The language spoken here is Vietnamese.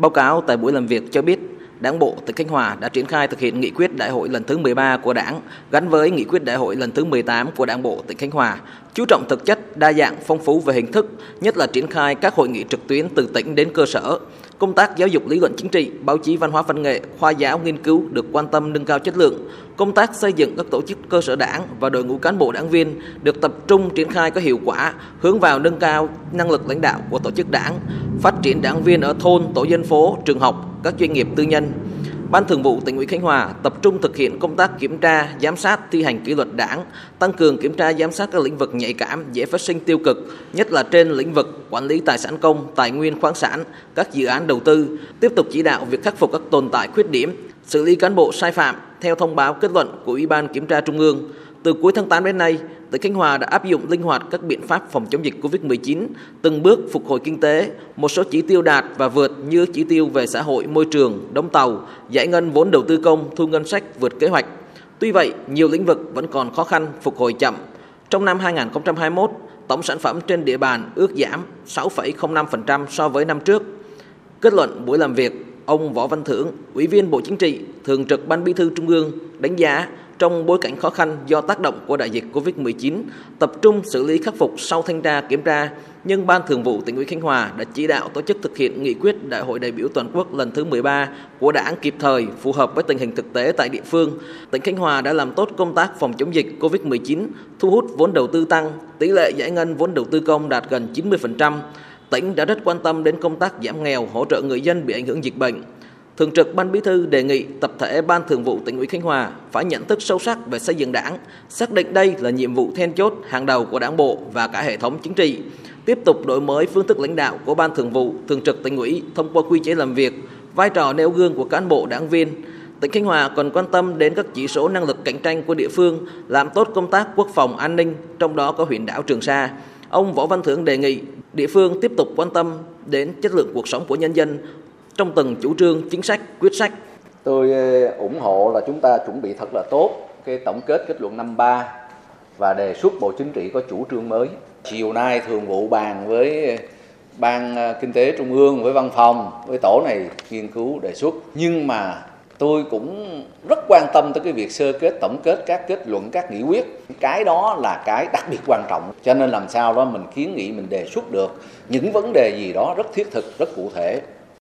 Báo cáo tại buổi làm việc cho biết, Đảng bộ tỉnh Khánh Hòa đã triển khai thực hiện nghị quyết đại hội lần thứ 13 của Đảng gắn với nghị quyết đại hội lần thứ 18 của Đảng bộ tỉnh Khánh Hòa, chú trọng thực chất, đa dạng, phong phú về hình thức, nhất là triển khai các hội nghị trực tuyến từ tỉnh đến cơ sở. Công tác giáo dục lý luận chính trị, báo chí văn hóa văn nghệ, khoa giáo nghiên cứu được quan tâm nâng cao chất lượng. Công tác xây dựng các tổ chức cơ sở đảng và đội ngũ cán bộ đảng viên được tập trung triển khai có hiệu quả, hướng vào nâng cao năng lực lãnh đạo của tổ chức đảng, phát triển đảng viên ở thôn, tổ dân phố, trường học, các doanh nghiệp tư nhân. Ban Thường vụ tỉnh ủy Khánh Hòa tập trung thực hiện công tác kiểm tra, giám sát thi hành kỷ luật đảng, tăng cường kiểm tra giám sát các lĩnh vực nhạy cảm dễ phát sinh tiêu cực, nhất là trên lĩnh vực quản lý tài sản công, tài nguyên khoáng sản, các dự án đầu tư, tiếp tục chỉ đạo việc khắc phục các tồn tại khuyết điểm, xử lý cán bộ sai phạm theo thông báo kết luận của Ủy ban Kiểm tra Trung ương. Từ cuối tháng 8 đến nay, tỉnh Khánh Hòa đã áp dụng linh hoạt các biện pháp phòng chống dịch COVID-19, từng bước phục hồi kinh tế, một số chỉ tiêu đạt và vượt như chỉ tiêu về xã hội, môi trường, đóng tàu, giải ngân vốn đầu tư công, thu ngân sách vượt kế hoạch. Tuy vậy, nhiều lĩnh vực vẫn còn khó khăn, phục hồi chậm. Trong năm 2021, tổng sản phẩm trên địa bàn ước giảm 6,05% so với năm trước. Kết luận buổi làm việc, ông Võ Văn Thưởng, Ủy viên Bộ Chính trị, Thường trực Ban Bí thư Trung ương đánh giá trong bối cảnh khó khăn do tác động của đại dịch Covid-19, tập trung xử lý khắc phục sau thanh tra kiểm tra, nhưng Ban Thường vụ tỉnh ủy Khánh Hòa đã chỉ đạo tổ chức thực hiện nghị quyết Đại hội đại biểu toàn quốc lần thứ 13 của Đảng kịp thời, phù hợp với tình hình thực tế tại địa phương. Tỉnh Khánh Hòa đã làm tốt công tác phòng chống dịch Covid-19, thu hút vốn đầu tư tăng, tỷ lệ giải ngân vốn đầu tư công đạt gần 90%. Tỉnh đã rất quan tâm đến công tác giảm nghèo, hỗ trợ người dân bị ảnh hưởng dịch bệnh. Thường trực Ban Bí thư đề nghị tập thể Ban Thường vụ tỉnh ủy Khánh Hòa phải nhận thức sâu sắc về xây dựng Đảng, xác định đây là nhiệm vụ then chốt hàng đầu của Đảng bộ và cả hệ thống chính trị. Tiếp tục đổi mới phương thức lãnh đạo của Ban Thường vụ, Thường trực tỉnh ủy thông qua quy chế làm việc, vai trò nêu gương của cán bộ đảng viên. Tỉnh Khánh Hòa còn quan tâm đến các chỉ số năng lực cạnh tranh của địa phương, làm tốt công tác quốc phòng an ninh, trong đó có huyện đảo Trường Sa. Ông Võ Văn Thưởng đề nghị địa phương tiếp tục quan tâm đến chất lượng cuộc sống của nhân dân, trong từng chủ trương, chính sách, quyết sách. Tôi ờ, ủng hộ là chúng ta chuẩn bị thật là tốt cái tổng kết kết luận năm ba và đề xuất Bộ Chính trị có chủ trương mới. Chiều nay thường vụ bàn với ờ, ban ờ, kinh tế trung ương với văn phòng với tổ này nghiên cứu đề xuất nhưng mà tôi cũng rất quan tâm tới cái việc sơ kết, tổng kết các kết luận, các nghị quyết. Cái đó là cái đặc biệt quan trọng. Cho nên làm sao đó mình kiến nghị, mình đề xuất được những vấn đề gì đó rất thiết thực, rất cụ thể.